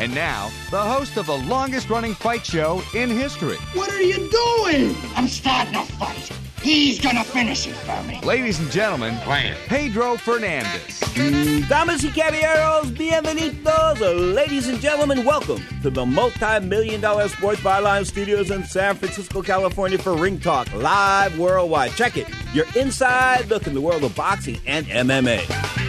And now, the host of the longest running fight show in history. What are you doing? I'm starting a fight. He's gonna finish it for me. Ladies and gentlemen, Pedro Fernandez. Damas y caballeros, bienvenidos. Ladies and gentlemen, welcome to the multi-million dollar Sports Byline Studios in San Francisco, California for Ring Talk, live worldwide. Check it. Your inside look in the world of boxing and MMA.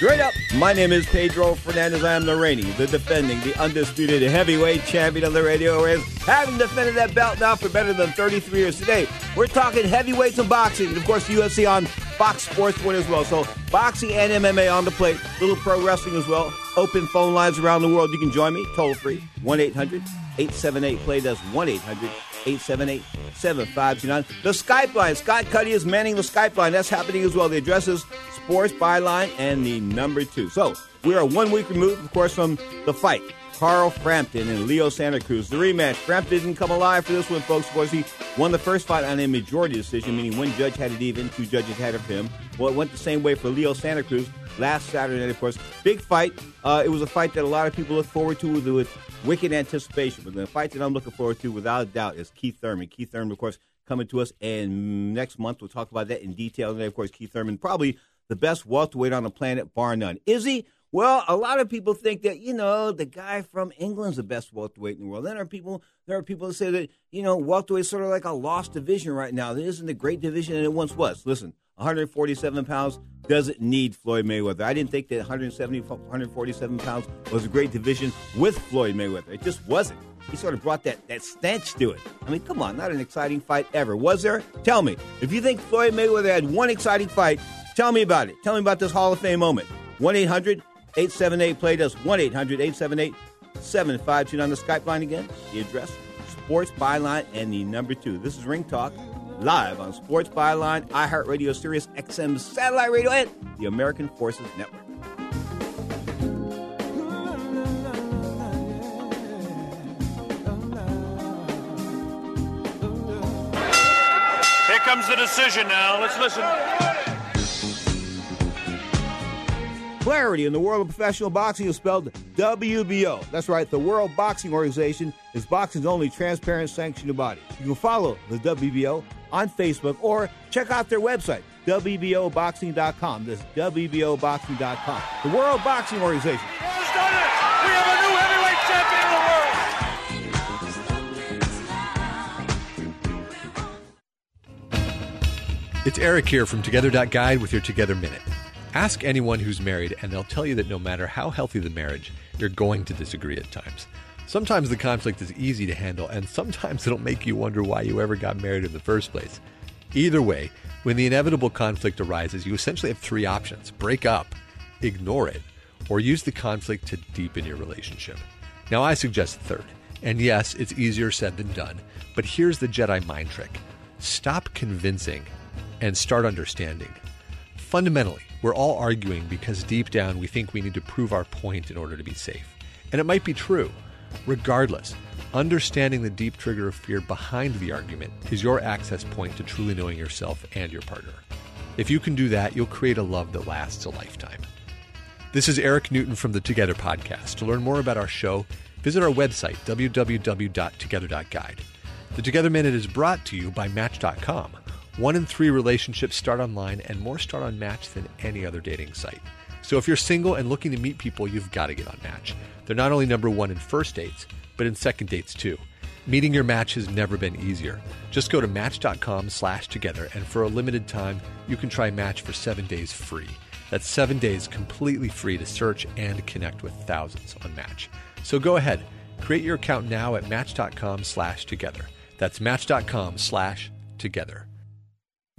Straight up, my name is Pedro Fernandez. I am the reigning, the defending, the undisputed heavyweight champion of the radio race. Having defended that belt now for better than 33 years today. We're talking heavyweights and boxing. And of course, the UFC on Fox Sports 1 as well. So, boxing and MMA on the plate. Little pro wrestling as well. Open phone lines around the world. You can join me toll free 1 800 878 play. That's 1 800 878 7529. The Skype line. Scott Cuddy is manning the Skype line. That's happening as well. The address is Sports Byline and the number two. So we are one week removed, of course, from the fight. Carl Frampton and Leo Santa Cruz. The rematch. Frampton didn't come alive for this one, folks. Of course, he won the first fight on a majority decision, meaning one judge had it even, two judges had it for him. Well, it went the same way for Leo Santa Cruz last Saturday night, of course. Big fight. Uh, it was a fight that a lot of people look forward to with, with wicked anticipation. But the fight that I'm looking forward to, without a doubt, is Keith Thurman. Keith Thurman, of course, coming to us, and next month we'll talk about that in detail. And then, of course, Keith Thurman, probably the best welterweight on the planet, bar none. Is he? Well, a lot of people think that you know the guy from England's the best welterweight in the world. Then there are people there are people that say that you know welterweight is sort of like a lost division right now. It isn't a great division and it once was. Listen, 147 pounds doesn't need Floyd Mayweather. I didn't think that 170 147 pounds was a great division with Floyd Mayweather. It just wasn't. He sort of brought that that stench to it. I mean, come on, not an exciting fight ever. Was there? Tell me. If you think Floyd Mayweather had one exciting fight, tell me about it. Tell me about this Hall of Fame moment. 1 800 878 play does 1 800 878 7529 on the Skype line again. The address Sports Byline and the number two. This is Ring Talk live on Sports Byline, iHeartRadio, Sirius XM Satellite Radio, and the American Forces Network. Here comes the decision now. Let's listen. Clarity in the world of professional boxing is spelled WBO. That's right, the World Boxing Organization is boxing's only transparent sanctioned body. You can follow the WBO on Facebook or check out their website, WBOboxing.com. That's WBOboxing.com. The World Boxing Organization. Who's done it? We have a new heavyweight champion of the world. It's Eric here from Together.guide with your Together Minute. Ask anyone who's married, and they'll tell you that no matter how healthy the marriage, you're going to disagree at times. Sometimes the conflict is easy to handle, and sometimes it'll make you wonder why you ever got married in the first place. Either way, when the inevitable conflict arises, you essentially have three options break up, ignore it, or use the conflict to deepen your relationship. Now, I suggest the third. And yes, it's easier said than done, but here's the Jedi mind trick stop convincing and start understanding. Fundamentally, we're all arguing because deep down we think we need to prove our point in order to be safe. And it might be true. Regardless, understanding the deep trigger of fear behind the argument is your access point to truly knowing yourself and your partner. If you can do that, you'll create a love that lasts a lifetime. This is Eric Newton from the Together Podcast. To learn more about our show, visit our website, www.together.guide. The Together Minute is brought to you by Match.com. One in three relationships start online, and more start on Match than any other dating site. So if you're single and looking to meet people, you've got to get on Match. They're not only number one in first dates, but in second dates too. Meeting your match has never been easier. Just go to match.com slash together, and for a limited time, you can try Match for seven days free. That's seven days completely free to search and connect with thousands on Match. So go ahead, create your account now at match.com slash together. That's match.com slash together.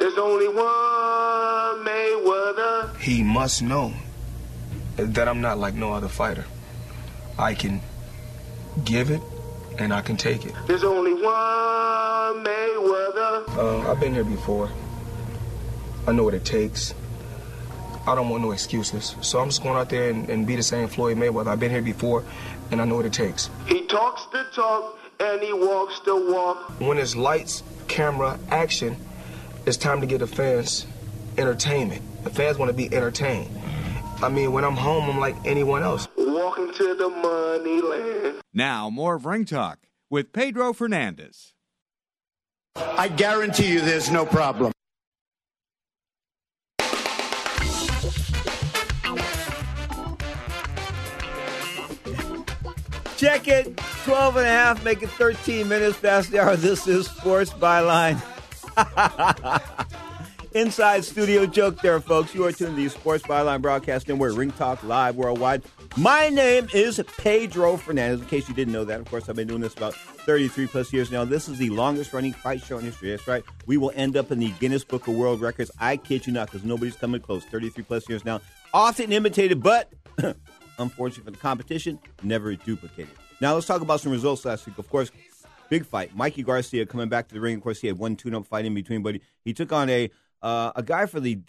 There's only one Mayweather. He must know that I'm not like no other fighter. I can give it and I can take it. There's only one Mayweather. Uh, I've been here before. I know what it takes. I don't want no excuses. So I'm just going out there and, and be the same Floyd Mayweather. I've been here before and I know what it takes. He talks the talk and he walks the walk. When it's lights, camera, action, it's time to get the fans entertainment. The fans want to be entertained. I mean, when I'm home, I'm like anyone else. Walking to the money land. Now, more of Ring Talk with Pedro Fernandez. I guarantee you there's no problem. Check it. 12 and a half, make it 13 minutes past the hour. This is Sports Byline. Inside studio joke there, folks. You are tuned to the Sports Byline Broadcast Network, Ring Talk Live Worldwide. My name is Pedro Fernandez. In case you didn't know that, of course, I've been doing this about 33 plus years now. This is the longest running fight show in history. That's right. We will end up in the Guinness Book of World Records. I kid you not, because nobody's coming close. 33 plus years now. Often imitated, but unfortunately for the competition, never duplicated. Now let's talk about some results last week. Of course, big fight. Mikey Garcia coming back to the ring. Of course, he had one tune-up fight in between, but he, took on a uh, a guy for the.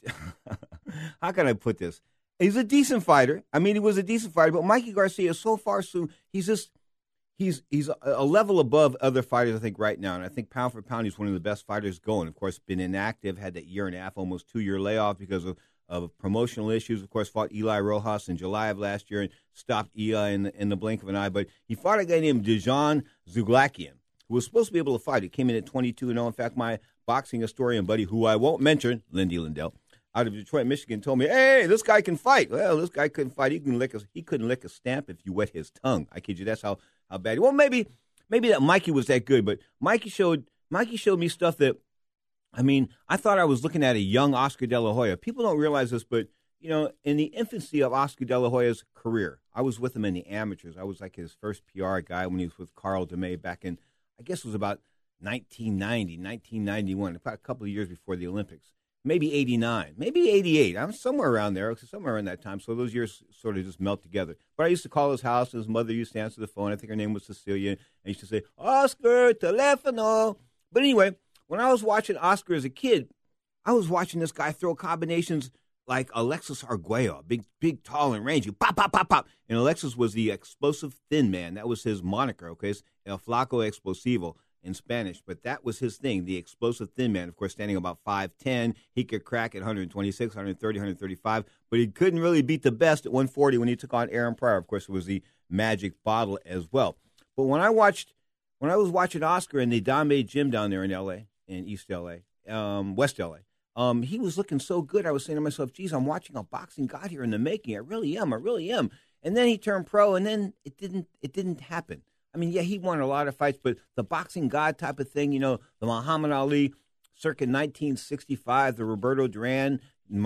how can I put this? He's a decent fighter. I mean, he was a decent fighter, but Mikey Garcia so far so He's just he's he's a level above other fighters, I think, right now. And I think pound for pound, he's one of the best fighters going. Of course, been inactive, had that year and a half, almost two year layoff because of of promotional issues. Of course, fought Eli Rojas in July of last year and stopped Eli in the, in the blink of an eye. But he fought a guy named Dejan Zlaticanin, who was supposed to be able to fight. He came in at 22 0. In fact, my boxing historian buddy, who I won't mention, Lindy Lindell, out of Detroit, Michigan, told me, "Hey, this guy can fight." Well, this guy couldn't fight. He can lick a, he couldn't lick a stamp if you wet his tongue. I kid you. That's how how bad. Well, maybe maybe that Mikey was that good, but Mikey showed Mikey showed me stuff that I mean, I thought I was looking at a young Oscar De La Hoya. People don't realize this, but you know, in the infancy of Oscar De La Hoya's career, I was with him in the amateurs. I was like his first PR guy when he was with Carl DeMay back in, I guess it was about 1990, 1991, about a couple of years before the Olympics. Maybe 89, maybe 88. I'm somewhere around there, somewhere around that time. So those years sort of just melt together. But I used to call his house, and his mother used to answer the phone. I think her name was Cecilia. And he used to say, Oscar, telefono. But anyway, when I was watching Oscar as a kid, I was watching this guy throw combinations like Alexis Arguello, big, big, tall, and rangy, pop, pop, pop, pop. And Alexis was the explosive thin man. That was his moniker. Okay, it's El Flaco Explosivo in Spanish, but that was his thing, the explosive thin man. Of course, standing about 5'10, he could crack at 126, 130, 135, but he couldn't really beat the best at 140 when he took on Aaron Pryor. Of course, it was the magic bottle as well. But when I watched, when I was watching Oscar in the Dame Gym down there in L.A., in East LA, um, West LA. Um, he was looking so good. I was saying to myself, geez, I'm watching a boxing god here in the making. I really am. I really am. And then he turned pro, and then it didn't. It didn't happen. I mean, yeah, he won a lot of fights, but the boxing god type of thing, you know, the Muhammad Ali circa 1965, the Roberto Duran in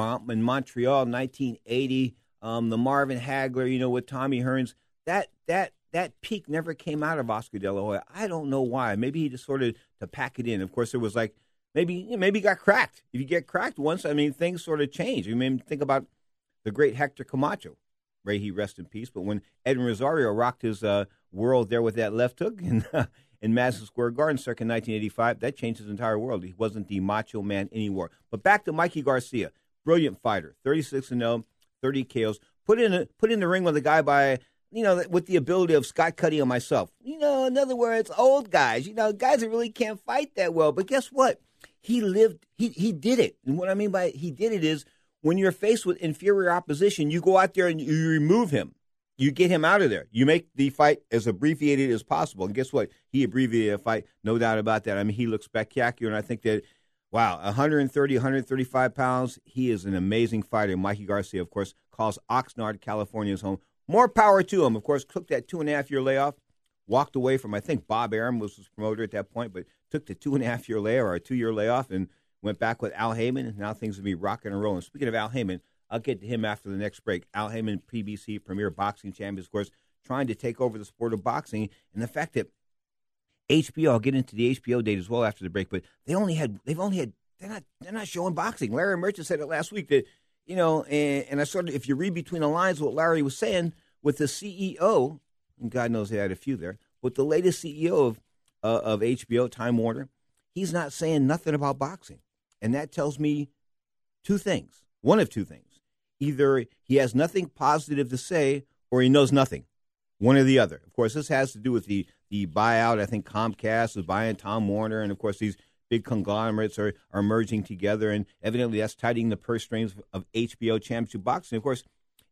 Montreal 1980, um, the Marvin Hagler, you know, with Tommy Hearns. That that that peak never came out of Oscar De La Hoya. I don't know why. Maybe he just sort of to pack it in. Of course, it was like maybe you maybe got cracked. If you get cracked once, I mean, things sort of change. I mean, think about the great Hector Camacho. Ray, he rest in peace. But when Edwin Rosario rocked his uh, world there with that left hook in, in Madison Square Garden circa 1985, that changed his entire world. He wasn't the macho man anymore. But back to Mikey Garcia, brilliant fighter, 36 and 0, 30 KOs. Put in a, put in the ring with a guy by you know, with the ability of Scott Cuddy and myself. You know, in other words, old guys, you know, guys that really can't fight that well. But guess what? He lived, he, he did it. And what I mean by he did it is when you're faced with inferior opposition, you go out there and you remove him. You get him out of there. You make the fight as abbreviated as possible. And guess what? He abbreviated a fight, no doubt about that. I mean, he looks spectacular. And I think that, wow, 130, 135 pounds, he is an amazing fighter. Mikey Garcia, of course, calls Oxnard, California his home. More power to him. Of course, took that two and a half year layoff, walked away from, I think Bob Arum was his promoter at that point, but took the two and a half year layoff or a two year layoff and went back with Al Haymon. And now things will be rocking and rolling. Speaking of Al Haymon, I'll get to him after the next break. Al Haymon, PBC Premier Boxing Champion, of course, trying to take over the sport of boxing, and the fact that HBO. I'll get into the HBO date as well after the break, but they only had they've only had they're not they're not showing boxing. Larry Merchant said it last week that you know, and, and I sort of if you read between the lines what Larry was saying with the CEO, and God knows they had a few there, with the latest CEO of uh, of HBO, Time Warner, he's not saying nothing about boxing, and that tells me two things. One of two things either he has nothing positive to say or he knows nothing. One or the other. Of course, this has to do with the the buyout. I think Comcast is buying Tom Warner, and of course these big conglomerates are, are merging together, and evidently that's tightening the purse strings of HBO Championship Boxing. Of course,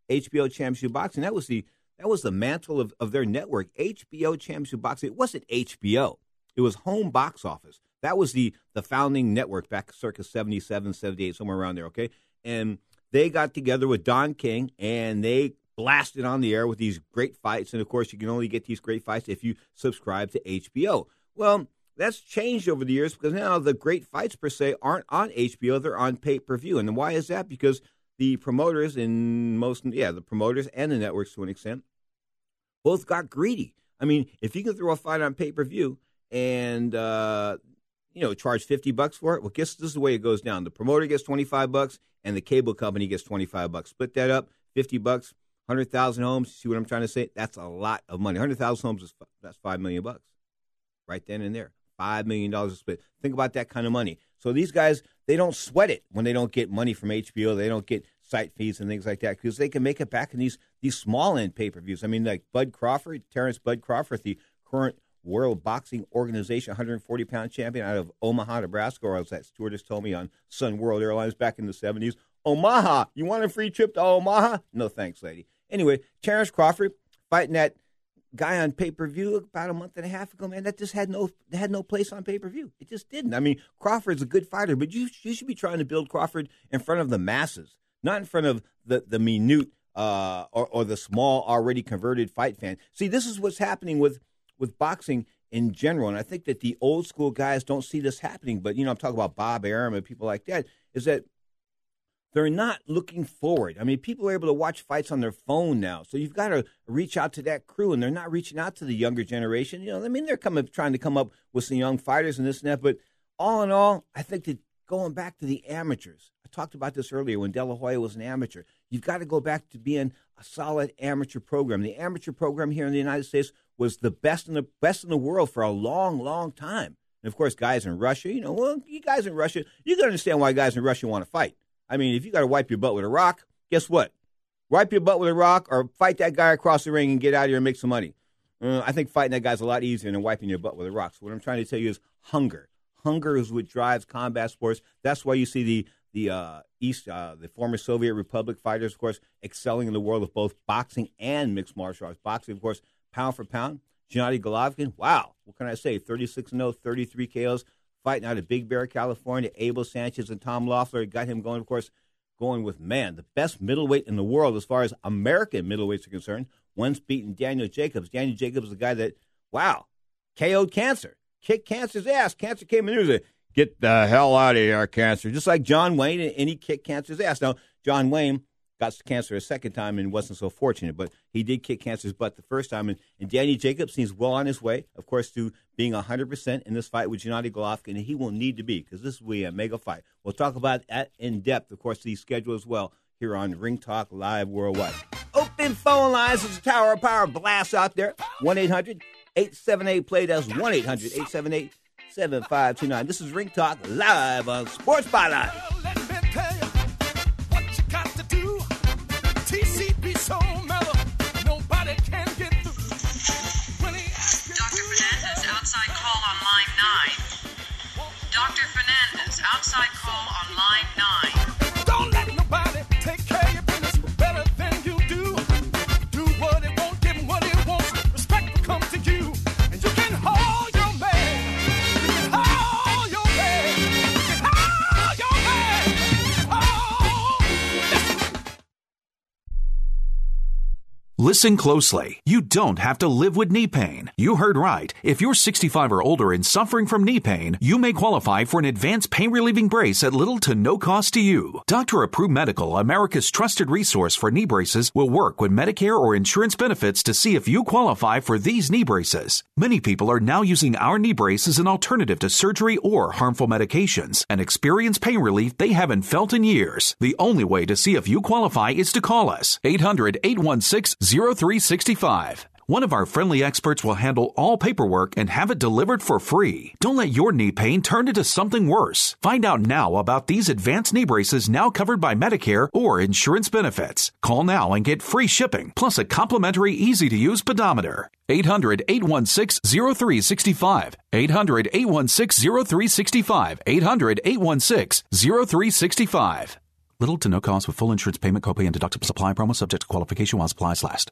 HBO Championship Boxing that was the that was the mantle of, of their network. HBO Championship Boxing. It wasn't HBO. It was Home Box Office. That was the the founding network back circa 77, 78, somewhere around there. Okay, and they got together with Don King and they blasted on the air with these great fights. And of course, you can only get these great fights if you subscribe to HBO. Well, that's changed over the years because now the great fights per se aren't on HBO; they're on pay per view. And why is that? Because the promoters and most, yeah, the promoters and the networks to an extent, both got greedy. I mean, if you can throw a fight on pay per view and uh, you know charge fifty bucks for it, well, guess this is the way it goes down. The promoter gets twenty five bucks, and the cable company gets 25 bucks. Split that up, 50 bucks, 100,000 homes. See what I'm trying to say? That's a lot of money. 100,000 homes is that's 5 million bucks. Right then and there. 5 million dollars a split. Think about that kind of money. So these guys, they don't sweat it when they don't get money from HBO. They don't get site fees and things like that because they can make it back in these these small end pay-per-views. I mean, like Bud Crawford, Terrence Bud Crawford, the current World Boxing Organization 140 pound champion out of Omaha, Nebraska, or as that stewardess told me on Sun World Airlines back in the 70s. Omaha, you want a free trip to Omaha? No thanks, lady. Anyway, Terrence Crawford fighting that guy on pay per view about a month and a half ago, man. That just had no had no place on pay per view. It just didn't. I mean, Crawford's a good fighter, but you you should be trying to build Crawford in front of the masses, not in front of the the minute uh, or, or the small already converted fight fan. See, this is what's happening with with boxing in general. And I think that the old school guys don't see this happening. But, you know, I'm talking about Bob Arum and people like that, is that they're not looking forward. I mean, people are able to watch fights on their phone now. So you've got to reach out to that crew, and they're not reaching out to the younger generation. You know, I mean, they're coming trying to come up with some young fighters and this and that. But all in all, I think that going back to the amateurs, I talked about this earlier when De La Hoya was an amateur. You've got to go back to being a solid amateur program. The amateur program here in the United States was the best in the best in the world for a long, long time. And of course, guys in Russia, you know, well, you guys in Russia, you can understand why guys in Russia want to fight. I mean, if you got to wipe your butt with a rock, guess what? Wipe your butt with a rock or fight that guy across the ring and get out of here and make some money. Uh, I think fighting that guy's a lot easier than wiping your butt with a rock. So what I'm trying to tell you is hunger. Hunger is what drives combat sports. That's why you see the the uh, East, uh, the former Soviet Republic fighters, of course, excelling in the world of both boxing and mixed martial arts. Boxing, of course, pound for pound. Gennady Golovkin, wow, what can I say? 36 0, 33 KOs, fighting out of Big Bear, California. Abel Sanchez and Tom Loeffler got him going, of course, going with, man, the best middleweight in the world as far as American middleweights are concerned. Once beaten Daniel Jacobs. Daniel Jacobs is the guy that, wow, KO'd cancer, kicked cancer's ass. Cancer came in and said, get the hell out of here, cancer. Just like John Wayne, and he kicked cancer's ass. Now, John Wayne got cancer a second time and wasn't so fortunate, but he did kick cancer's butt the first time. And, and Danny Jacobs seems well on his way, of course, to being 100% in this fight with Gennady Golovkin, and he will need to be because this will be a mega fight. We'll talk about that in depth, of course, the schedule as well here on Ring Talk Live Worldwide. Open phone lines. There's a Tower of Power blast out there. 1 800 878 play. That's 1 800 878 7529. This is Ring Talk Live on Sports Byline. Outside call on line 9. Listen closely. You don't have to live with knee pain. You heard right. If you're 65 or older and suffering from knee pain, you may qualify for an advanced pain relieving brace at little to no cost to you. Doctor Approved Medical, America's trusted resource for knee braces, will work with Medicare or insurance benefits to see if you qualify for these knee braces. Many people are now using our knee brace as an alternative to surgery or harmful medications and experience pain relief they haven't felt in years. The only way to see if you qualify is to call us 800 816 0365. One of our friendly experts will handle all paperwork and have it delivered for free. Don't let your knee pain turn into something worse. Find out now about these advanced knee braces now covered by Medicare or insurance benefits. Call now and get free shipping plus a complimentary easy to use pedometer. 800 816 0365. 800 816 0365. 800 816 0365. Little to no cost with full insurance payment, copay, and deductible supply promo subject to qualification while supplies last.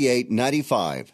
4895.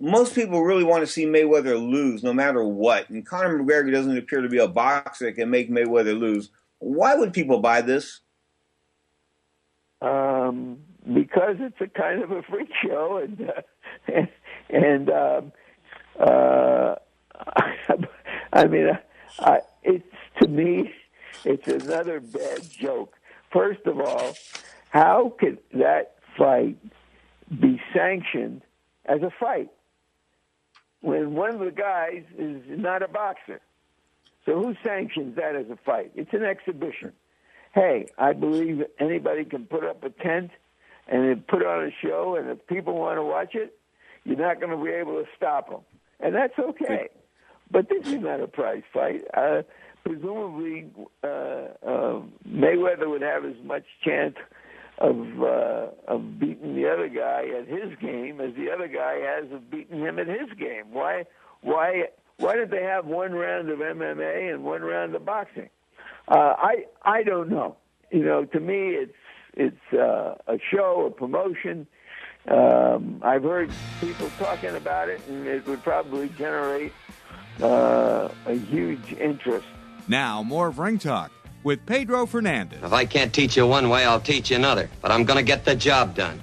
Most people really want to see Mayweather lose no matter what. And Conor McGregor doesn't appear to be a boxer that can make Mayweather lose. Why would people buy this? Um, because it's a kind of a freak show, and uh, and um, uh, I mean, I, it's to me, it's another bad joke. First of all, how could that fight be sanctioned as a fight when one of the guys is not a boxer? So who sanctions that as a fight? It's an exhibition. Hey, I believe anybody can put up a tent and put on a show, and if people want to watch it, you're not going to be able to stop them, and that's okay. But this is not a prize fight. Uh, presumably, uh, uh, Mayweather would have as much chance of uh, of beating the other guy at his game as the other guy has of beating him at his game. Why? Why? Why did they have one round of MMA and one round of boxing? Uh, I I don't know. You know, to me, it's it's uh, a show, a promotion. Um, I've heard people talking about it, and it would probably generate uh, a huge interest. Now, more of Ring Talk with Pedro Fernandez. If I can't teach you one way, I'll teach you another. But I'm going to get the job done.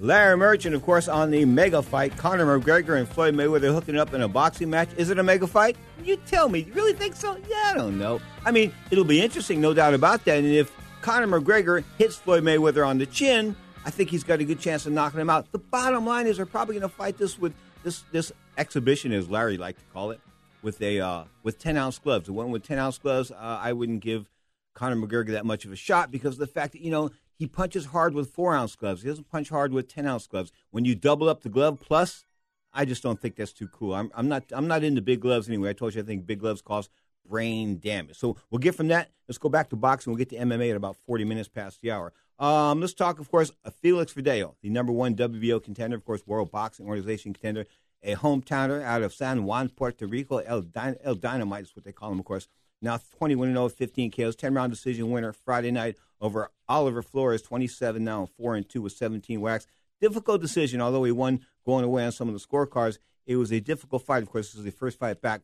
Larry Merchant, of course, on the mega fight. Conor McGregor and Floyd Mayweather hooking up in a boxing match. Is it a mega fight? You tell me. You really think so? Yeah, I don't know. I mean, it'll be interesting, no doubt about that. And if Conor McGregor hits Floyd Mayweather on the chin, I think he's got a good chance of knocking him out. The bottom line is they're probably going to fight this with this this exhibition, as Larry liked to call it, with a uh, with ten ounce gloves. The one with ten ounce gloves, uh, I wouldn't give Conor McGregor that much of a shot because of the fact that you know He punches hard with four ounce gloves. He doesn't punch hard with ten ounce gloves. When you double up the glove plus, I just don't think that's too cool. I'm, I'm not I'm not into big gloves anyway. I told you I think big gloves cause brain damage. So we'll get from that. Let's go back to boxing. We'll get to MMA at about 40 minutes past the hour. Um, let's talk, of course, of Felix Verdejo, the number one WBO contender, of course, World Boxing Organization contender, a hometowner out of San Juan, Puerto Rico. El, El Diamante is what they call him, of course. Now 21 0, 15 KOs, 10 round decision winner Friday night over Oliver Flores, 27 now, 4 and 2 with 17 whacks. Difficult decision, although he won going away on some of the scorecards. It was a difficult fight. Of course, this is the first fight back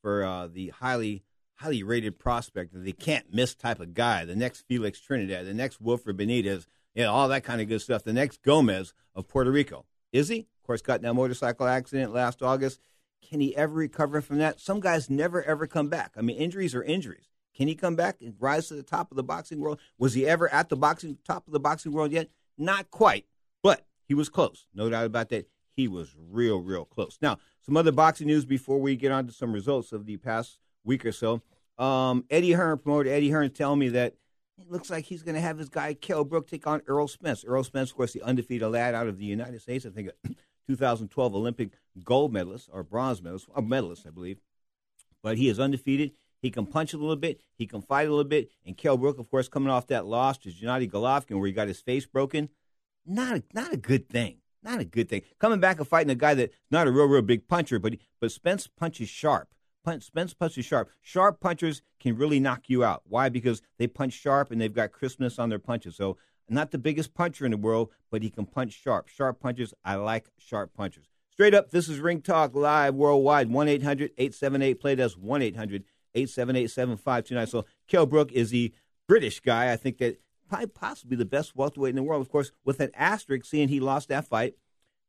for uh, the highly highly rated prospect, the can't miss type of guy, the next Felix Trinidad, the next Wilfred Benitez, you know, all that kind of good stuff. The next Gomez of Puerto Rico. Is he? Of course, got in that motorcycle accident last August. Can he ever recover from that? Some guys never ever come back. I mean, injuries are injuries. Can he come back and rise to the top of the boxing world? Was he ever at the boxing top of the boxing world yet? Not quite, but he was close. No doubt about that. He was real, real close. Now, some other boxing news before we get on to some results of the past week or so. Um, Eddie Hearn, promoter Eddie Hearn, telling me that it looks like he's going to have his guy Kell Brook take on Errol Spence. Errol Spence, of course, the undefeated lad out of the United States. I think a 2012 Olympic gold medalist or bronze medalist, medalist, I believe. But he is undefeated. He can punch a little bit. He can fight a little bit. And Kell Brook, of course, coming off that loss to Gennady Golovkin where he got his face broken. Not a, not a good thing. Not a good thing. Coming back and fighting a guy that's not a real, real big puncher, but, but Spence punches sharp Spence punches sharp. Sharp punchers can really knock you out. Why? Because they punch sharp and they've got crispness on their punches. So, not the biggest puncher in the world, but he can punch sharp. Sharp punches, I like sharp punchers. Straight up, this is Ring Talk Live worldwide. 1 800 878 play. That's 1 800 878 7529. So, Kell Brook is the British guy. I think that possibly the best welterweight in the world. Of course, with an asterisk, seeing he lost that fight,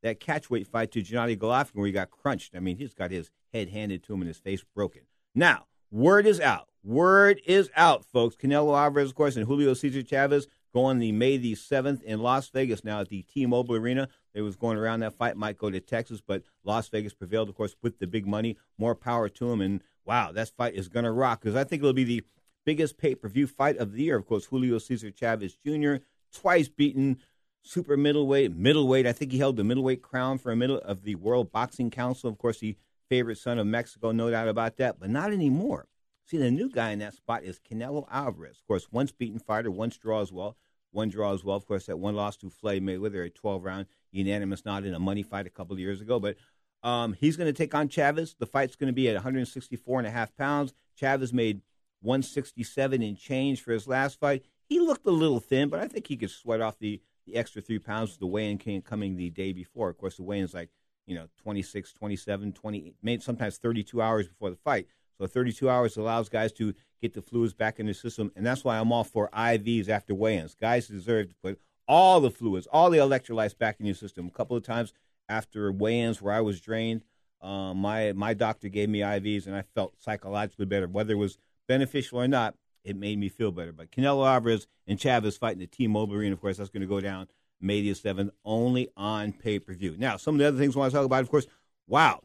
that catchweight fight to Gennady Golovkin, where he got crunched. I mean, he's got his head handed to him and his face broken. Now, word is out. Word is out, folks. Canelo Alvarez, of course, and Julio Cesar Chavez going the May the 7th in Las Vegas now at the T-Mobile Arena. They was going around that fight, might go to Texas, but Las Vegas prevailed, of course, with the big money. More power to him. And wow, that fight is going to rock because I think it'll be the biggest pay-per-view fight of the year. Of course, Julio Cesar Chavez Jr., twice beaten super middleweight, middleweight. I think he held the middleweight crown for a middle of the World Boxing Council. Of course, he favorite son of Mexico, no doubt about that, but not anymore. See, the new guy in that spot is Canelo Alvarez. Of course, once beaten fighter, once draw as well. One draw as well. Of course, that one loss to Floyd Mayweather, a 12 round unanimous nod in a money fight a couple of years ago. But um, he's going to take on Chavez. The fight's going to be at 164 and a half pounds. Chavez made 167 in change for his last fight. He looked a little thin, but I think he could sweat off the, the extra three pounds. The weigh-in came coming the day before. Of course, the weigh-in's like you know, 26, 27, 20, maybe sometimes 32 hours before the fight. So 32 hours allows guys to get the fluids back in the system, and that's why I'm all for IVs after weigh-ins. Guys deserve to put all the fluids, all the electrolytes back in your system. A couple of times after weigh-ins where I was drained, um, my my doctor gave me IVs, and I felt psychologically better. Whether it was beneficial or not, it made me feel better. But Canelo Alvarez and Chavez fighting the T-Mobile Arena, of course, that's going to go down May the 7th, only on pay per view. Now, some of the other things I want to talk about, of course, wow.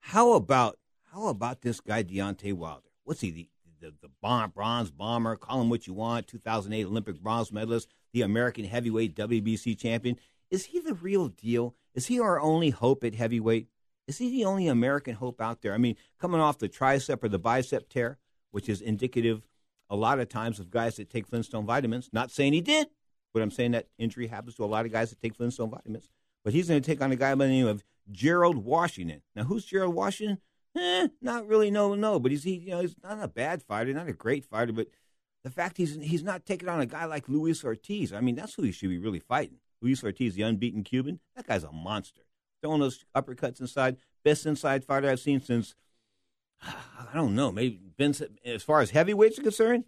How about how about this guy Deontay Wilder? What's he the the, the bomb, bronze bomber? Call him what you want. 2008 Olympic bronze medalist, the American heavyweight WBC champion. Is he the real deal? Is he our only hope at heavyweight? Is he the only American hope out there? I mean, coming off the tricep or the bicep tear, which is indicative a lot of times of guys that take Flintstone vitamins. Not saying he did, but I'm saying that injury happens to a lot of guys that take Flintstone vitamins. But he's going to take on a guy by the name of Gerald Washington. Now, who's Gerald Washington? Eh, not really, no, no. But he's he, you know he's not a bad fighter, not a great fighter, but the fact he's he's not taking on a guy like Luis Ortiz. I mean, that's who he should be really fighting. Luis Ortiz, the unbeaten Cuban, that guy's a monster. Throwing those uppercuts inside, best inside fighter I've seen since I don't know, maybe been as far as heavyweights are concerned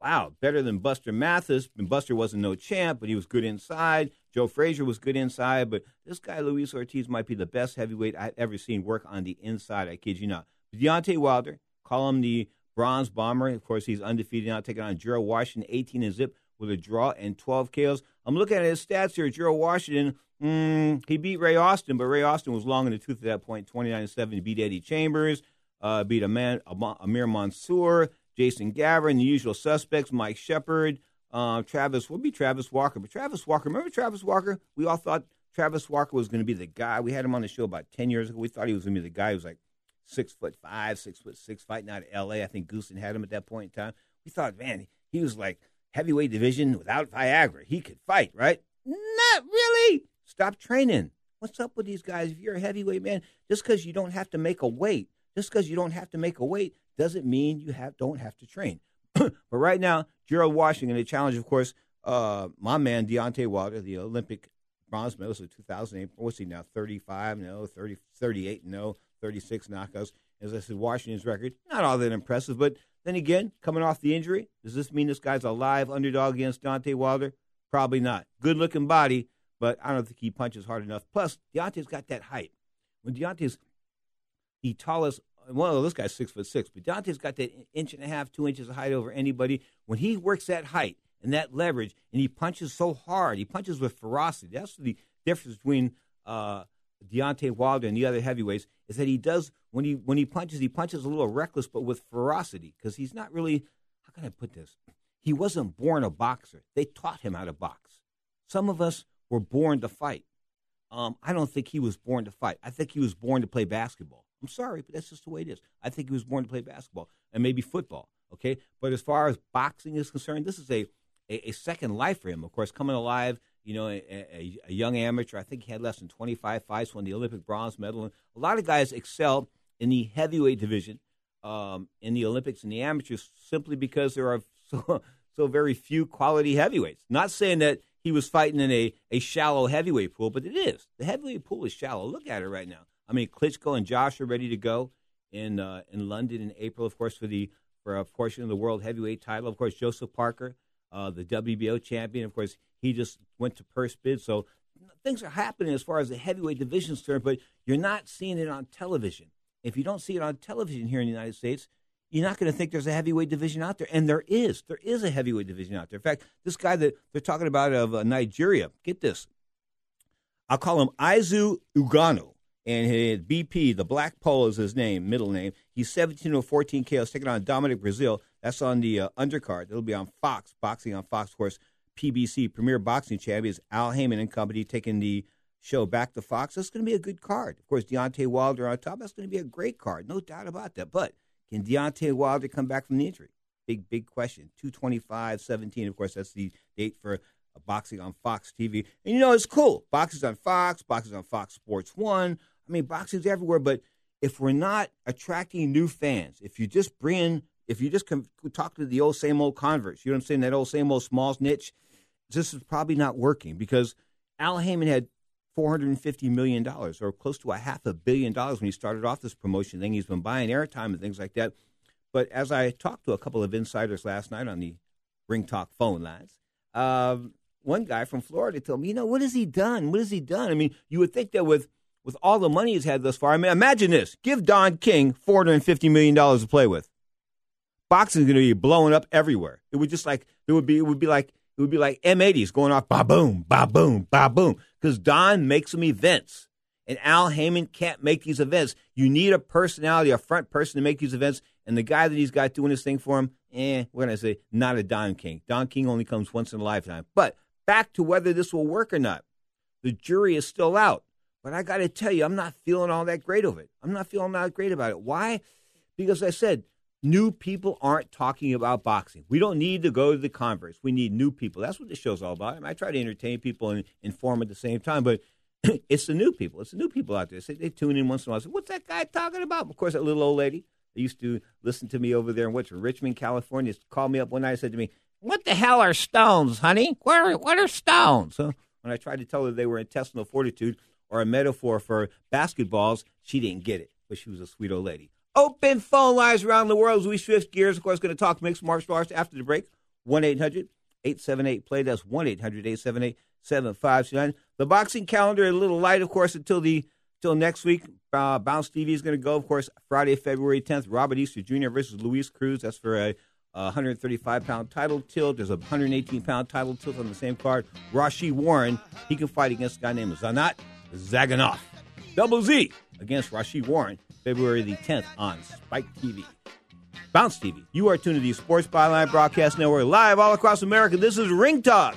wow, better than Buster Mathis. And Buster wasn't no champ, but he was good inside. Joe Frazier was good inside, but this guy Luis Ortiz might be the best heavyweight I've ever seen work on the inside. I kid you not. Deontay Wilder, call him the Bronze Bomber. Of course, he's undefeated now, taking on Gerald Washington, 18 and zip with a draw and 12 KOs. I'm looking at his stats here. Gerald Washington, mm, he beat Ray Austin, but Ray Austin was long in the tooth at that point, 29 and 7. He beat Eddie Chambers, uh, beat man, Amir Mansour, Jason Gavern, the usual suspects, Mike Shepard, Uh, Travis, will be Travis Walker. But Travis Walker, remember Travis Walker? We all thought Travis Walker was going to be the guy. We had him on the show about 10 years ago. We thought he was going to be the guy who was like six foot five, six foot six, fighting out of L.A. I think Goossen had him at that point in time. We thought, man, he was like heavyweight division without Viagra. He could fight, right? Not really. Stop training. What's up with these guys? If you're a heavyweight man, just because you don't have to make a weight, just because you don't have to make a weight, doesn't mean you have don't have to train. but right now, Gerald Washington, the challenge, of course, uh, my man Deontay Wilder, the Olympic bronze medalist of 2008. What's he now? 35, no, 30, 38, no, 36 knockouts. As I said, Washington's record not all that impressive, but then again, coming off the injury, does this mean this guy's a live underdog against Deontay Wilder? Probably not. Good looking body, but I don't think he punches hard enough. Plus, Deontay's got that height. When Deontay's the tallest, well, this guy's six foot six, but Deontay's got that inch and a half, two inches of height over anybody. When he works that height and that leverage, and he punches so hard, he punches with ferocity. That's the difference between uh, Deontay Wilder and the other heavyweights is that he does when he when he punches, he punches a little reckless, but with ferocity because he's not really. How can I put this? He wasn't born a boxer. They taught him how to box. Some of us were born to fight. Um, I don't think he was born to fight. I think he was born to play basketball. I'm sorry, but that's just the way it is. I think he was born to play basketball and maybe football. Okay, but as far as boxing is concerned, this is a a, a second life for him. Of course, coming alive, you know, a, a, a, young amateur. I think he had less than 25 fights, won the Olympic bronze medal. And a lot of guys excel in the heavyweight division um, in the Olympics and the amateurs simply because there are so, so very few quality heavyweights. Not saying that he was fighting in a, a shallow heavyweight pool, but it is. The heavyweight pool is shallow. Look at it right now. I mean, Klitschko and Josh are ready to go in uh, in London in April, of course, for the for a portion of the world heavyweight title. Of course, Joseph Parker, uh, the WBO champion. Of course, he just went to purse bid. So things are happening as far as the heavyweight division is concerned, but you're not seeing it on television. If you don't see it on television here in the United States, you're not going to think there's a heavyweight division out there. And there is. There is a heavyweight division out there. In fact, this guy that they're talking about of uh, Nigeria, get this. I'll call him Izu Ugonoh. And his BP, the Black Pole is his name, middle name. He's 17 or 14 KOs, taking on Dominic Breazeale. That's on the uh, undercard. It'll be on Fox, boxing on Fox, of course. PBC Premier Boxing Champions, Al Haymon and company taking the show back to Fox. That's going to be a good card. Of course, Deontay Wilder on top. That's going to be a great card, no doubt about that. But can Deontay Wilder come back from the injury? Big, big question. 225 17, of course, that's the date for boxing on Fox TV. And you know, it's cool. Boxing's on Fox, boxing's on Fox Sports 1. I mean, boxing's everywhere. But if we're not attracting new fans, if you just bring, if you just come, talk to the old same old converts, you know what I'm saying? That old same old Smalls niche this is probably not working because Al Haymon had $450 million or close to a half a billion dollars when he started off this promotion thing. He's been buying airtime and things like that. But as I talked to a couple of insiders last night on the Ring Talk phone lines, um, one guy from Florida told me, you know, what has he done? What has he done? I mean, you would think that with with all the money he's had thus far, I mean, imagine this: give Don King four hundred and fifty million dollars to play with. Boxing's going to be blowing up everywhere. It would just like it would be it would be like it would be like M80s going off ba boom, ba boom, ba boom. Because Don makes some events. And Al Haymon can't make these events. You need a personality, a front person to make these events. And the guy that he's got doing this thing for him, eh, we're going to say, not a Don King. Don King only comes once in a lifetime. But back to whether this will work or not. The jury is still out. But I got to tell you, I'm not feeling all that great of it. I'm not feeling that great about it. Why? Because I said, new people aren't talking about boxing. We don't need to go to the converse. We need new people. That's what this show's all about. I, mean, I try to entertain people and inform at the same time, but it's the new people. It's the new people out there. So they tune in once in a while. Say, What's that guy talking about? Of course, that little old lady that used to listen to me over there in what's Richmond, California, called me up one night and said to me, "What the hell are stones, honey? What are, what are stones?" When I tried to tell her they were intestinal fortitude or a metaphor for basketballs, she didn't get it. But she was a sweet old lady. Open phone lines around the world as we shift gears. Of course, going to talk mixed martial arts after the break. 1 800 878 play. That's 1 800 878 7529. The boxing calendar a little light, of course, until the until next week. Uh, Bounce TV is going to go, of course, Friday, February 10th. Robert Easter Jr. versus Luis Cruz. That's for a 135 pound title tilt. There's a 118 pound title tilt on the same card. Rau'shee Warren, he can fight against a guy named Zanat Zaganov. Double Z against Rashid Warren. February the 10th on Spike TV. Bounce TV. You are tuned to the Sports Byline Broadcast Network live all across America. This is Ring Talk.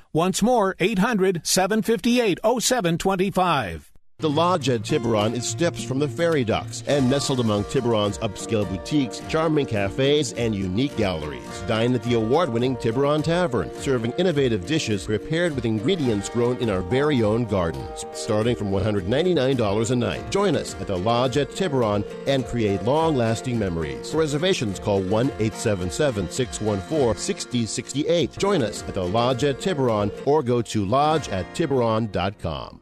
Once more, 800 758 0725. The Lodge at Tiburon is steps from the ferry docks and nestled among Tiburon's upscale boutiques, charming cafes, and unique galleries. Dine at the award winning Tiburon Tavern, serving innovative dishes prepared with ingredients grown in our very own gardens, starting from $199 a night. Join us at the Lodge at Tiburon and create long lasting memories. For reservations, call 1 877 614 6068. Join us at the Lodge at Tiburon or go to lodge at tiburon.com.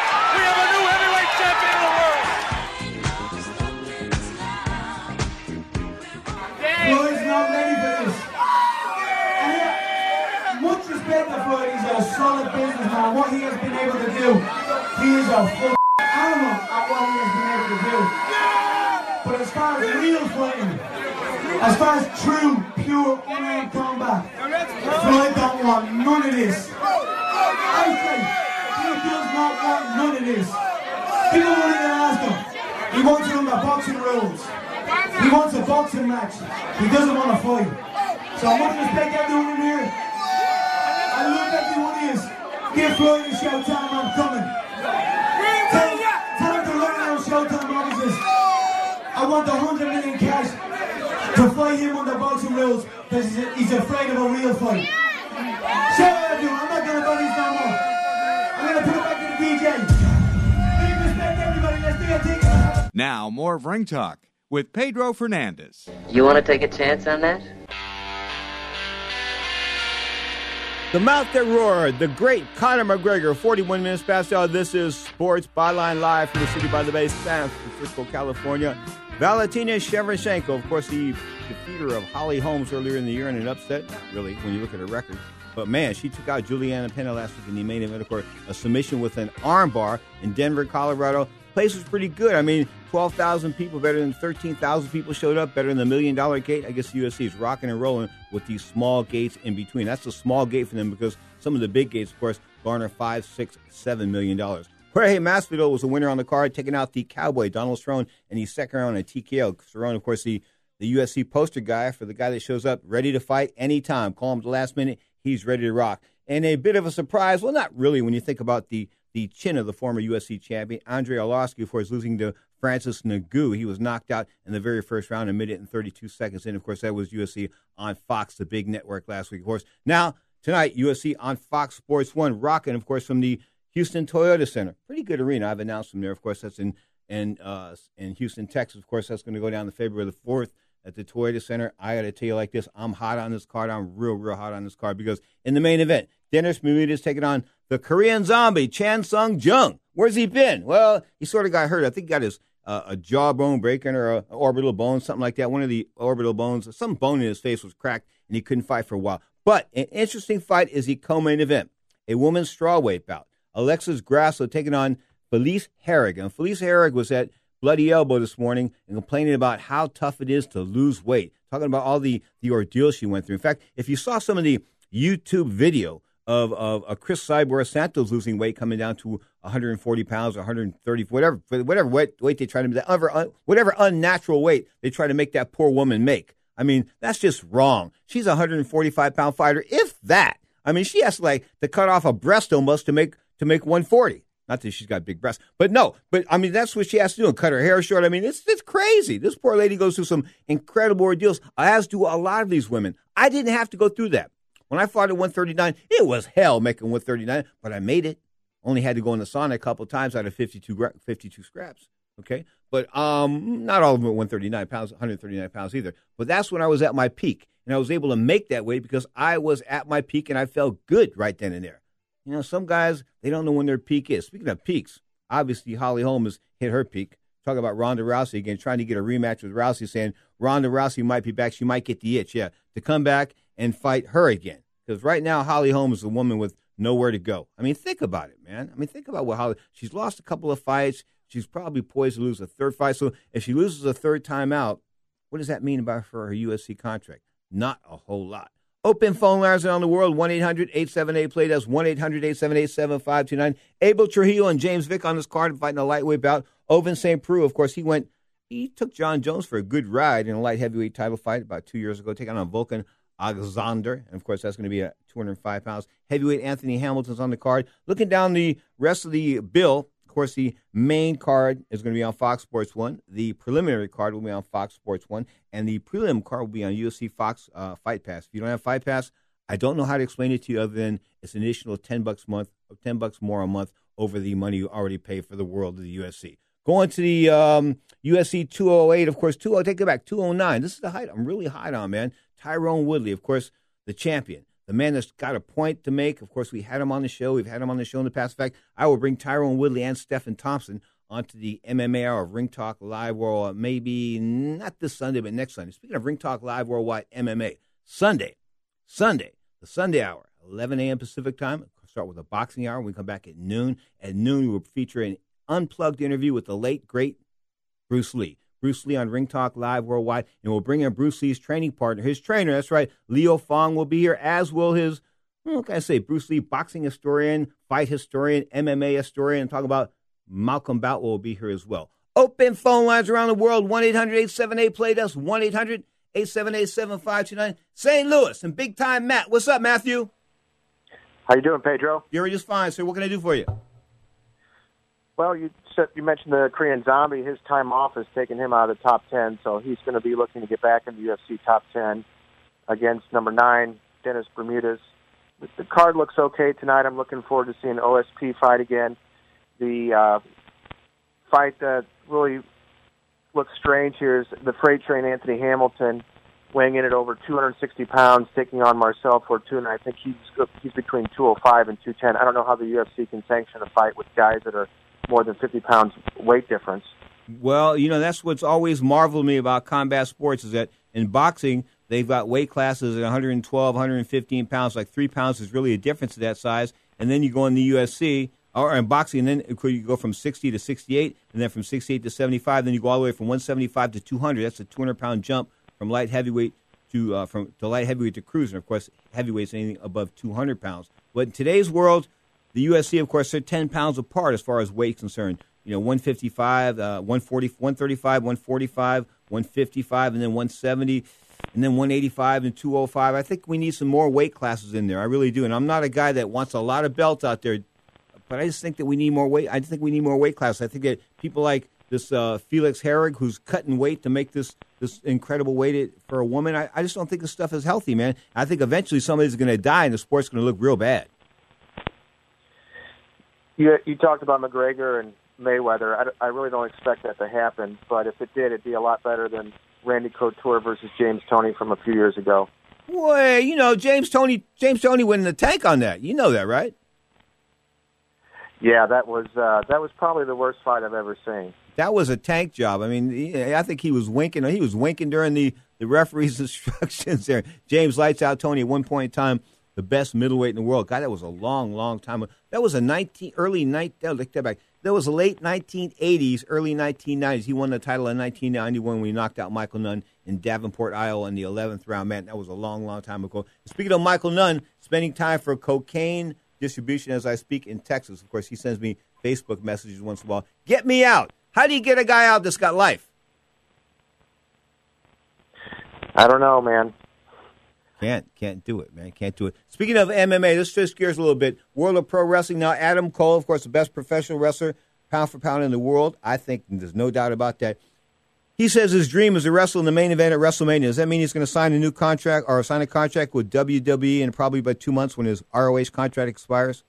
Not ready for this. And yeah, much respect to Floyd. He's a solid businessman. What he has been able to do, he is a full animal at what he has been able to do. But as far as real fighting, as far as true, pure, unarmed combat, Floyd don't want none of this. I say, he does not want none of this. People won't even ask him. He wants it under boxing rules. He wants a boxing match. He doesn't want to fight. So I want to respect everyone in here. I look love everyone is. Give Floyd a showtime, I'm coming. Tell, tell him to learn our showtime officers. I want the 100 million cash to fight him on the boxing rules because he's, afraid of a real fight. Shout out everyone. I'm not going to buddies no more. I'm going to put it back to the DJ. Now, more of Ring Talk with Pedro Fernandez. You want to take a chance on that? The mouth that roared, the great Conor McGregor, 41 minutes past the hour. This is Sports Byline Live from the city by the bay, San Francisco, California. Valentina Shevchenko, of course, the defeater of Holly Holmes earlier in the year in an upset. Not really, when you look at her record. But man, she took out Julianna Pena last week in the main event, of course, a submission with an armbar in Denver, Colorado. place was pretty good. I mean, 12,000 people, better than 13,000 people showed up, better than the million dollar gate. I guess UFC is rocking and rolling with these small gates in between. That's a small gate for them because some of the big gates, of course, garner five, six, seven million dollars. Jorge Masvidal was the winner on the card, taking out the Cowboy Donald Cerrone, and he's second round in TKO. Cerrone, of course, the the UFC poster guy for the guy that shows up ready to fight anytime. Call him at the last minute, he's ready to rock. And a bit of a surprise, well, not really when you think about the the chin of the former UFC champion, Andrei Arlovski, of course, losing to Francis Ngannou. He was knocked out in the very first round, a minute and 32 seconds in. Of course, that was UFC on Fox, the big network last week. Of course, now tonight, UFC on Fox Sports 1, rocking, of course, from the Houston Toyota Center. Pretty good arena. I've announced them there. Of course, that's in in, uh, in Houston, Texas. Of course, that's going to go down to February the 4th at the Toyota Center. I got to tell you like this, I'm hot on this card. I'm real, real hot on this card because in the main event, Dennis Bermudez taking on the Korean zombie, Chan Sung Jung. Where's he been? Well, he sort of got hurt. I think he got his uh, a jawbone breaking or a, orbital bone, something like that. One of the orbital bones, some bone in his face was cracked, and he couldn't fight for a while. But an interesting fight is the co-main event, a women's strawweight bout. Alexis Grasso taking on Felice Herrig. And Felice Herrig was at Bloody Elbow this morning and complaining about how tough it is to lose weight, talking about all the, the ordeal she went through. In fact, if you saw some of the YouTube video of, of, Cris Cyborg Santos losing weight, coming down to 140 pounds, 130, whatever, whatever weight, weight they try to, whatever, uh, whatever unnatural weight they try to make that poor woman make. I mean, that's just wrong. She's a 145 pound fighter, if that. I mean, she has to like to cut off a breast almost to make to make 140. Not that she's got big breasts, but no. But I mean, that's what she has to do and cut her hair short. I mean, it's it's crazy. This poor lady goes through some incredible ordeals, as do a lot of these women. I didn't have to go through that. When I fought at 139, it was hell making 139, but I made it. Only had to go in the sauna a couple times out of 52, 52 scraps. Okay, but um, not all of them at 139 pounds, 139 pounds either. But that's when I was at my peak, and I was able to make that weight because I was at my peak and I felt good right then and there. You know, some guys they don't know when their peak is. Speaking of peaks, obviously Holly Holm has hit her peak. Talk about Ronda Rousey again, trying to get a rematch with Rousey, saying Ronda Rousey might be back. She might get the itch, yeah, to come back and fight her again. Because right now, Holly Holm is a woman with nowhere to go. I mean, think about it, man. I mean, think about what Holly. She's lost a couple of fights. She's probably poised to lose a third fight. So if she loses a third time out, what does that mean about for her UFC contract? Not a whole lot. Open phone lines around the world 1 800 878 play. That's 1 800 878 7529. Abel Trujillo and James Vick on this card fighting a lightweight bout. Ovince St. Preux, of course, he went, he took Jon Jones for a good ride in a light heavyweight title fight about two years ago, taking on Volkan Ogasander. And of course, that's going to be at 205 pounds. Heavyweight Anthony Hamilton's on the card. Looking down the rest of the bill, of course, the main card is going to be on Fox Sports 1. The preliminary card will be on Fox Sports 1. And the prelim card will be on UFC Fox uh, Fight Pass. If you don't have Fight Pass, I don't know how to explain it to you other than it's an additional 10 bucks a month, 10 bucks more a month over the money you already pay for the world of the UFC. Going to the um, UFC 208, of course, 20, take it back, 209. This is the height I'm really high on, man. Tyron Woodley, of course, the champion, the man that's got a point to make. Of course, we had him on the show. We've had him on the show in the past. In fact, I will bring Tyron Woodley and Stephen Thompson onto the MMA hour of Ring Talk Live World, maybe not this Sunday, but next Sunday. Speaking of Ring Talk Live Worldwide MMA, Sunday, Sunday, the Sunday hour, 11 a.m. Pacific time. Start with a boxing hour. We come back at noon. At noon, we will feature an unplugged interview with the late, great Bruce Lee. Bruce Lee on Ring Talk Live Worldwide, and we'll bring in Bruce Lee's training partner, his trainer. That's right, Leo Fong will be here, as will his, hmm, what can I say, Bruce Lee boxing historian, fight historian, MMA historian, and talk about Malcolm Bout will be here as well. Open phone lines around the world, 1 800 878 Play. That's 1 800 878 7529. St. Louis and big time Matt. What's up, Matthew? How you doing, Pedro? You're just fine, sir. What can I do for you? Well, you said you mentioned the Korean Zombie. His time off has taken him out of the top ten, so he's going to be looking to get back in the UFC top ten against number nine Dennis Bermudez. The card looks okay tonight. I'm looking forward to seeing OSP fight again. The uh, fight that really looks strange here is the freight train Anthony Hamilton weighing in at over 260 pounds, taking on Marcel Fortuna. I think he's he's between 205 and 210. I don't know how the UFC can sanction a fight with guys that are more than 50 pounds weight difference. Well, you know, that's what's always marveled me about combat sports is that in boxing, they've got weight classes at 112, 115 pounds. Like three pounds is really a difference to that size. And then you go in the UFC, or in boxing, and then you go from 60 to 68, and then from 68 to 75, then you go all the way from 175 to 200. That's a 200 pound jump from light heavyweight to uh, from to light heavyweight to cruiser. Of course, heavyweight's anything above 200 pounds. But in today's world, the UFC, of course, they're 10 pounds apart as far as weight concerned. You know, 155, uh, 140, 135, 145, 155, and then 170 and then 185 and 205. I think we need some more weight classes in there. I really do. And I'm not a guy that wants a lot of belts out there, but I just think that we need more weight. I just think we need more weight classes. I think that people like this uh, Felice Herrig, who's cutting weight to make this this incredible weight for a woman, I, I just don't think this stuff is healthy, man. I think eventually somebody's going to die and the sport's going to look real bad. You, you talked about McGregor and Mayweather. I, I really don't expect that to happen, but if it did, it'd be a lot better than Randy Couture versus James Toney from a few years ago. Boy, you know James Toney James Toney went in the tank on that. You know that, right? Yeah, that was uh, that was probably the worst fight I've ever seen. That was a tank job. I mean, I think he was winking. He was winking during the the referee's instructions there. James lights out Toney at one point in time, the best middleweight in the world. God, that was a long, long time. That was a nineteen early night. Look that back. That was late 1980s, early 1990s. He won the title in 1991 when he knocked out Michael Nunn in Davenport, Iowa in the 11th round. Man, that was a long, long time ago. Speaking of Michael Nunn, spending time for cocaine distribution as I speak in Texas. Of course, he sends me Facebook messages once in a while. Get me out. How do you get a guy out that's got life? I don't know, man. Can't can't do it, man. Can't do it. Speaking of MMA, let's switch gears a little bit. World of Pro Wrestling now. Adam Cole, of course, the best professional wrestler, pound for pound in the world. I think there's no doubt about that. He says his dream is to wrestle in the main event at WrestleMania. Does that mean he's going to sign a new contract or sign a contract with WWE in probably about two months when his ROH contract expires?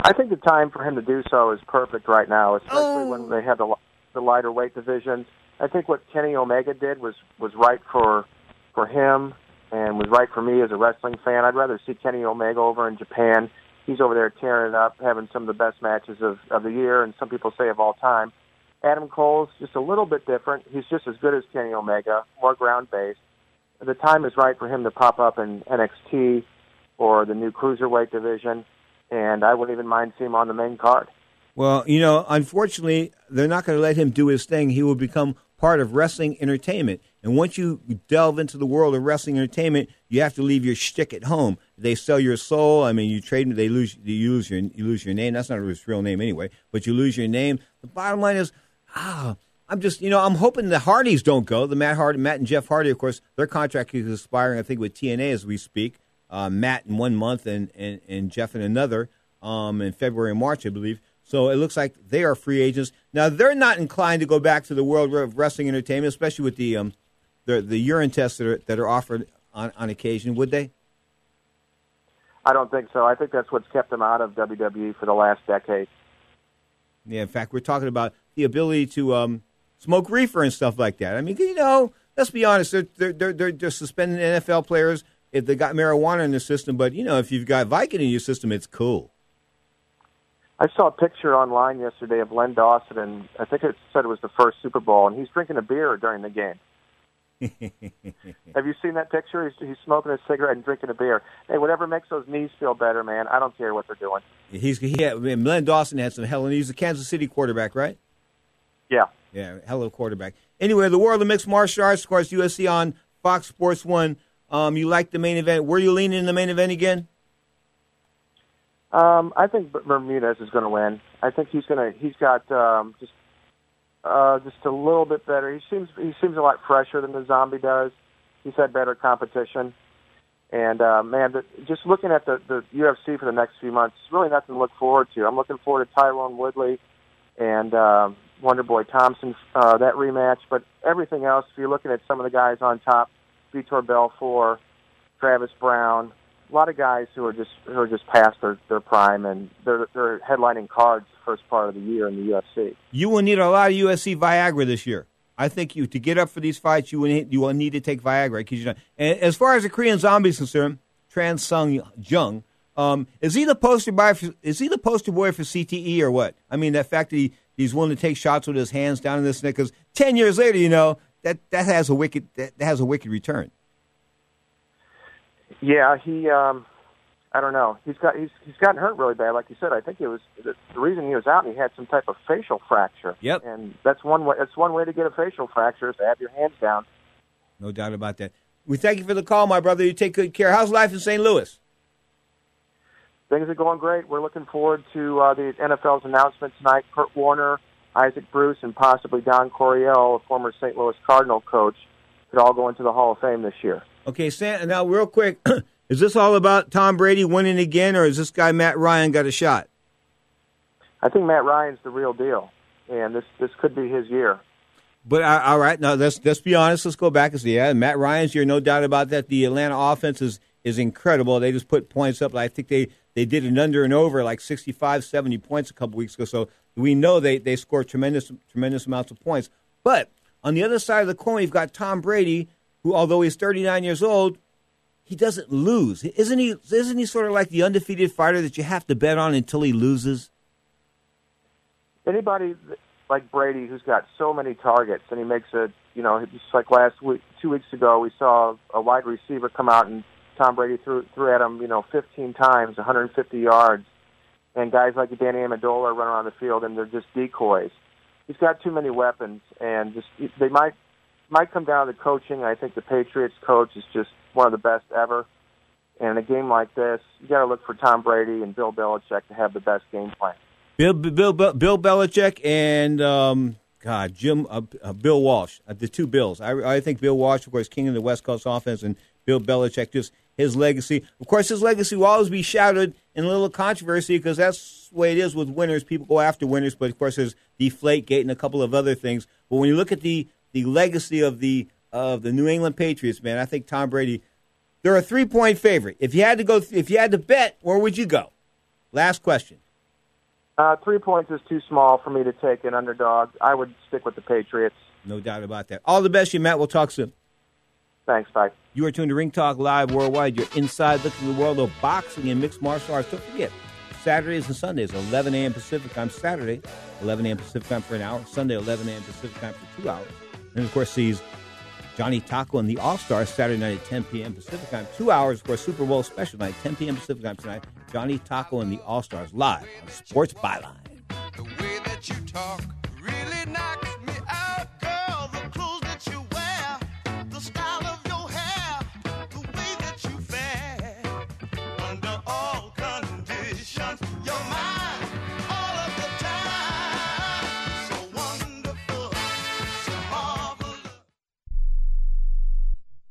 I think the time for him to do so is perfect right now, especially oh. when they have the the lighter weight divisions. I think what Kenny Omega did was was right for for him and was right for me as a wrestling fan. I'd rather see Kenny Omega over in Japan. He's over there tearing it up, having some of the best matches of, of the year, and some people say of all time. Adam Cole's just a little bit different. He's just as good as Kenny Omega, more ground based. The time is right for him to pop up in NXT or the new cruiserweight division, and I wouldn't even mind seeing him on the main card. Well, you know, unfortunately, they're not going to let him do his thing. He will become part of wrestling entertainment. And once you delve into the world of wrestling entertainment, you have to leave your shtick at home. They sell your soul. I mean, you trade. They lose. You lose your. You lose your name. That's not his real name anyway. But you lose your name. The bottom line is, ah, I'm just. You know, I'm hoping the Hardys don't go. The Matt Hardy, Matt and Jeff Hardy, of course, their contract is expiring. I think with TNA as we speak. Uh, Matt in one month and, and, and Jeff in another um, in February and March, I believe. So it looks like they are free agents. Now they're not inclined to go back to the world of wrestling entertainment, especially with the um, the, the urine tests that are, that are offered on, on occasion, would they? I don't think so. I think that's what's kept them out of WWE for the last decade. Yeah, in fact, we're talking about the ability to um, smoke reefer and stuff like that. I mean, you know, let's be honest, they're, they're, they're, they're suspending NFL players if they got marijuana in the system, but, you know, if you've got Vicodin in your system, it's cool. I saw a picture online yesterday of Len Dawson, and I think it said it was the first Super Bowl, and he's drinking a beer during the game. Have you seen that picture? He's, he's smoking a cigarette and drinking a beer. Hey, whatever makes those knees feel better, man. I don't care what they're doing. He's he had, Len Dawson had some hell, and he's a Kansas City quarterback, right? Yeah. Yeah, hell of a quarterback. Anyway, the world of mixed martial arts, of course, UFC on Fox Sports One. Um, you like the main event? Were you leaning in the main event again? Um, I think Bermudez is going to win. I think he's going to. He's got um, just uh, just a little bit better. He seems he seems a lot fresher than the zombie does. He's had better competition, and uh, man, the, just looking at the the UFC for the next few months, really nothing to look forward to. I'm looking forward to Tyron Woodley and uh, Wonder Boy Thompson uh, that rematch, but everything else, if you're looking at some of the guys on top, Vitor Belfort, Travis Browne, a lot of guys who are just who are just past their, their prime and they're they're headlining cards the first part of the year in the UFC. You will need a lot of UFC Viagra this year. I think you to get up for these fights, you will need, you will need to take Viagra because you know. And as far as the Korean zombie is concerned, Chan Sung Jung, um, is he the poster boy? For, is he the poster boy for CTE or what? I mean, the fact that he, he's willing to take shots with his hands down in this neck. Because ten years later, you know that that has a wicked that, that has a wicked return. Yeah, he. Um, I don't know. He's got he's he's gotten hurt really bad. Like you said, I think it was the, the reason he was out. He had some type of facial fracture. Yep. And that's one way. That's one way to get a facial fracture is to have your hands down. No doubt about that. We thank you for the call, my brother. You take good care. How's life in St. Louis? Things are going great. We're looking forward to uh, the NFL's announcement tonight. Kurt Warner, Isaac Bruce, and possibly Don Coryell, a former St. Louis Cardinal coach, could all go into the Hall of Fame this year. Okay, Sam. Now, real quick, is this all about Tom Brady winning again, or is this guy Matt Ryan got a shot? I think Matt Ryan's the real deal, and this this could be his year. But uh, all right, now let's let's be honest. Let's go back and see. Yeah, Matt Ryan's year, no doubt about that. The Atlanta offense is is incredible. They just put points up. I think they they did an under and over like 65, 70 points a couple weeks ago. So we know they they score tremendous tremendous amounts of points. But on the other side of the coin, you've got Tom Brady, who although he's 39 years old, he doesn't lose. Isn't he? Isn't he sort of like the undefeated fighter that you have to bet on until he loses? Anybody like Brady, who's got so many targets, and he makes a, you know, just like last week, two weeks ago, we saw a wide receiver come out and Tom Brady threw threw at him, you know, 15 times, 150 yards, and guys like Danny Amendola run around the field and they're just decoys. He's got too many weapons, and just they might might come down to coaching. I think the Patriots coach is just one of the best ever. And in a game like this, you got to look for Tom Brady and Bill Belichick to have the best game plan. Bill Bill Bill, Bill Belichick and um, God Jim uh, uh, Bill Walsh, uh, the two Bills. I, I think Bill Walsh, of course, king of the West Coast offense, and Bill Belichick just his legacy. Of course, his legacy will always be shouted in a little controversy because that's the way it is with winners. People go after winners, but of course, there's Deflate Gate and a couple of other things. But when you look at the the legacy of the of the New England Patriots, man, I think Tom Brady. They're a three point favorite. If you had to go, if you had to bet, where would you go? Last question. Uh, three points is too small for me to take an underdog. I would stick with the Patriots. No doubt about that. All the best, you Matt. We'll talk soon. Thanks. Bye. You are tuned to Ring Talk Live Worldwide. You're inside looking at the world of boxing and mixed martial arts. Don't forget, Saturdays and Sundays, 11 a.m. Pacific time. Saturday, 11 a.m. Pacific time for an hour. Sunday, 11 a.m. Pacific time for two hours. And of course, sees Johnny Taco and the All Stars Saturday night at 10 p.m. Pacific time. Two hours for a Super Bowl special night, 10 p.m. Pacific time tonight. Johnny Taco and the All Stars live on Sports Byline.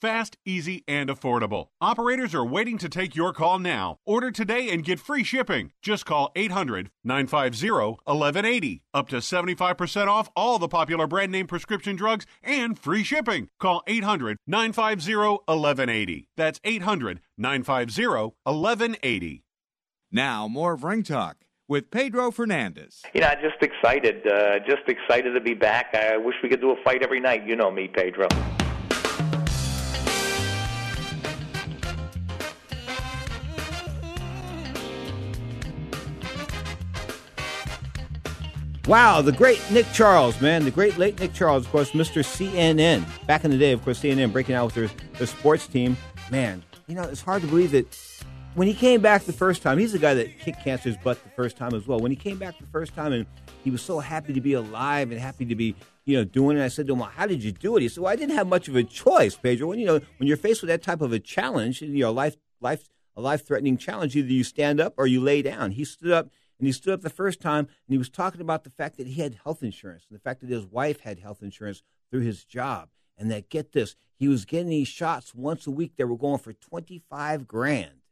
fast, easy, and affordable. Operators are waiting to take your call now. Order today and get free shipping. Just call 800 950 1180. Up to 75% off all the popular brand name prescription drugs and free shipping. Call 800 950 1180. That's 800 950 1180. Now, more of Ring Talk with Pedro Fernandez. You know, just excited, uh, just excited to be back. I wish we could do a fight every night. You know me, Pedro. Wow, the great Nick Charles, man. The great late Nick Charles, of course, Mr. CNN. Back in the day, of course, CNN breaking out with their, their sports team. Man, you know, it's hard to believe that when he came back the first time, he's the guy that kicked cancer's butt the first time as well. When he came back the first time and he was so happy to be alive and happy to be, you know, doing it. I said to him, well, how did you do it? He said, well, I didn't have much of a choice, Pedro. When, you know, when you're faced with that type of a challenge, you know, life, life, a life-threatening challenge, either you stand up or you lay down. He stood up and he stood up the first time and he was talking about the fact that he had health insurance and the fact that his wife had health insurance through his job. And that, get this, he was getting these shots once a week. They were going for 25 grand.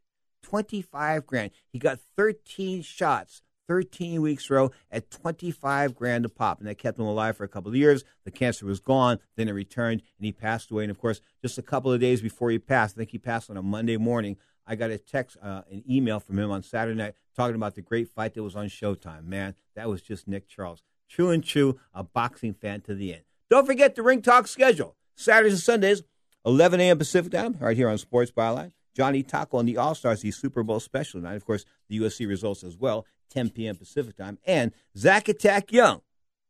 25 grand. He got 13 shots, 13 weeks row at 25 grand a pop. And that kept him alive for a couple of years. The cancer was gone. Then it returned and he passed away. And of course, just a couple of days before he passed, I think he passed on a Monday morning. I got a text, uh, an email from him on Saturday night talking about the great fight that was on Showtime. Man, that was just Nick Charles. True and true, a boxing fan to the end. Don't forget the Ring Talk schedule. Saturdays and Sundays, 11 a.m. Pacific time, right here on Sports Byline. Johnny Taco and the All Stars, the Super Bowl special night. Of course, the UFC results as well, 10 p.m. Pacific time. And Zach Attack Young,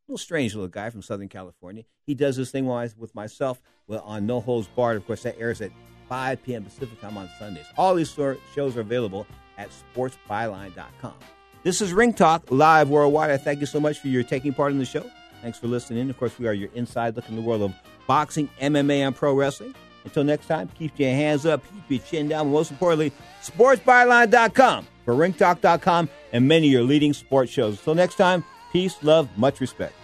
little strange little guy from Southern California. He does this thing with myself on No Holds Barred. Of course, that airs at 5 p.m. Pacific time on Sundays. All these shows are available at sportsbyline.com. This is Ring Talk live worldwide. I thank you so much for your taking part in the show. Thanks for listening. Of course, we are your inside look in the world of boxing, MMA, and pro wrestling. Until next time, keep your hands up, keep your chin down, and most importantly, sportsbyline.com for ringtalk.com and many of your leading sports shows. Until next time, peace, love, much respect.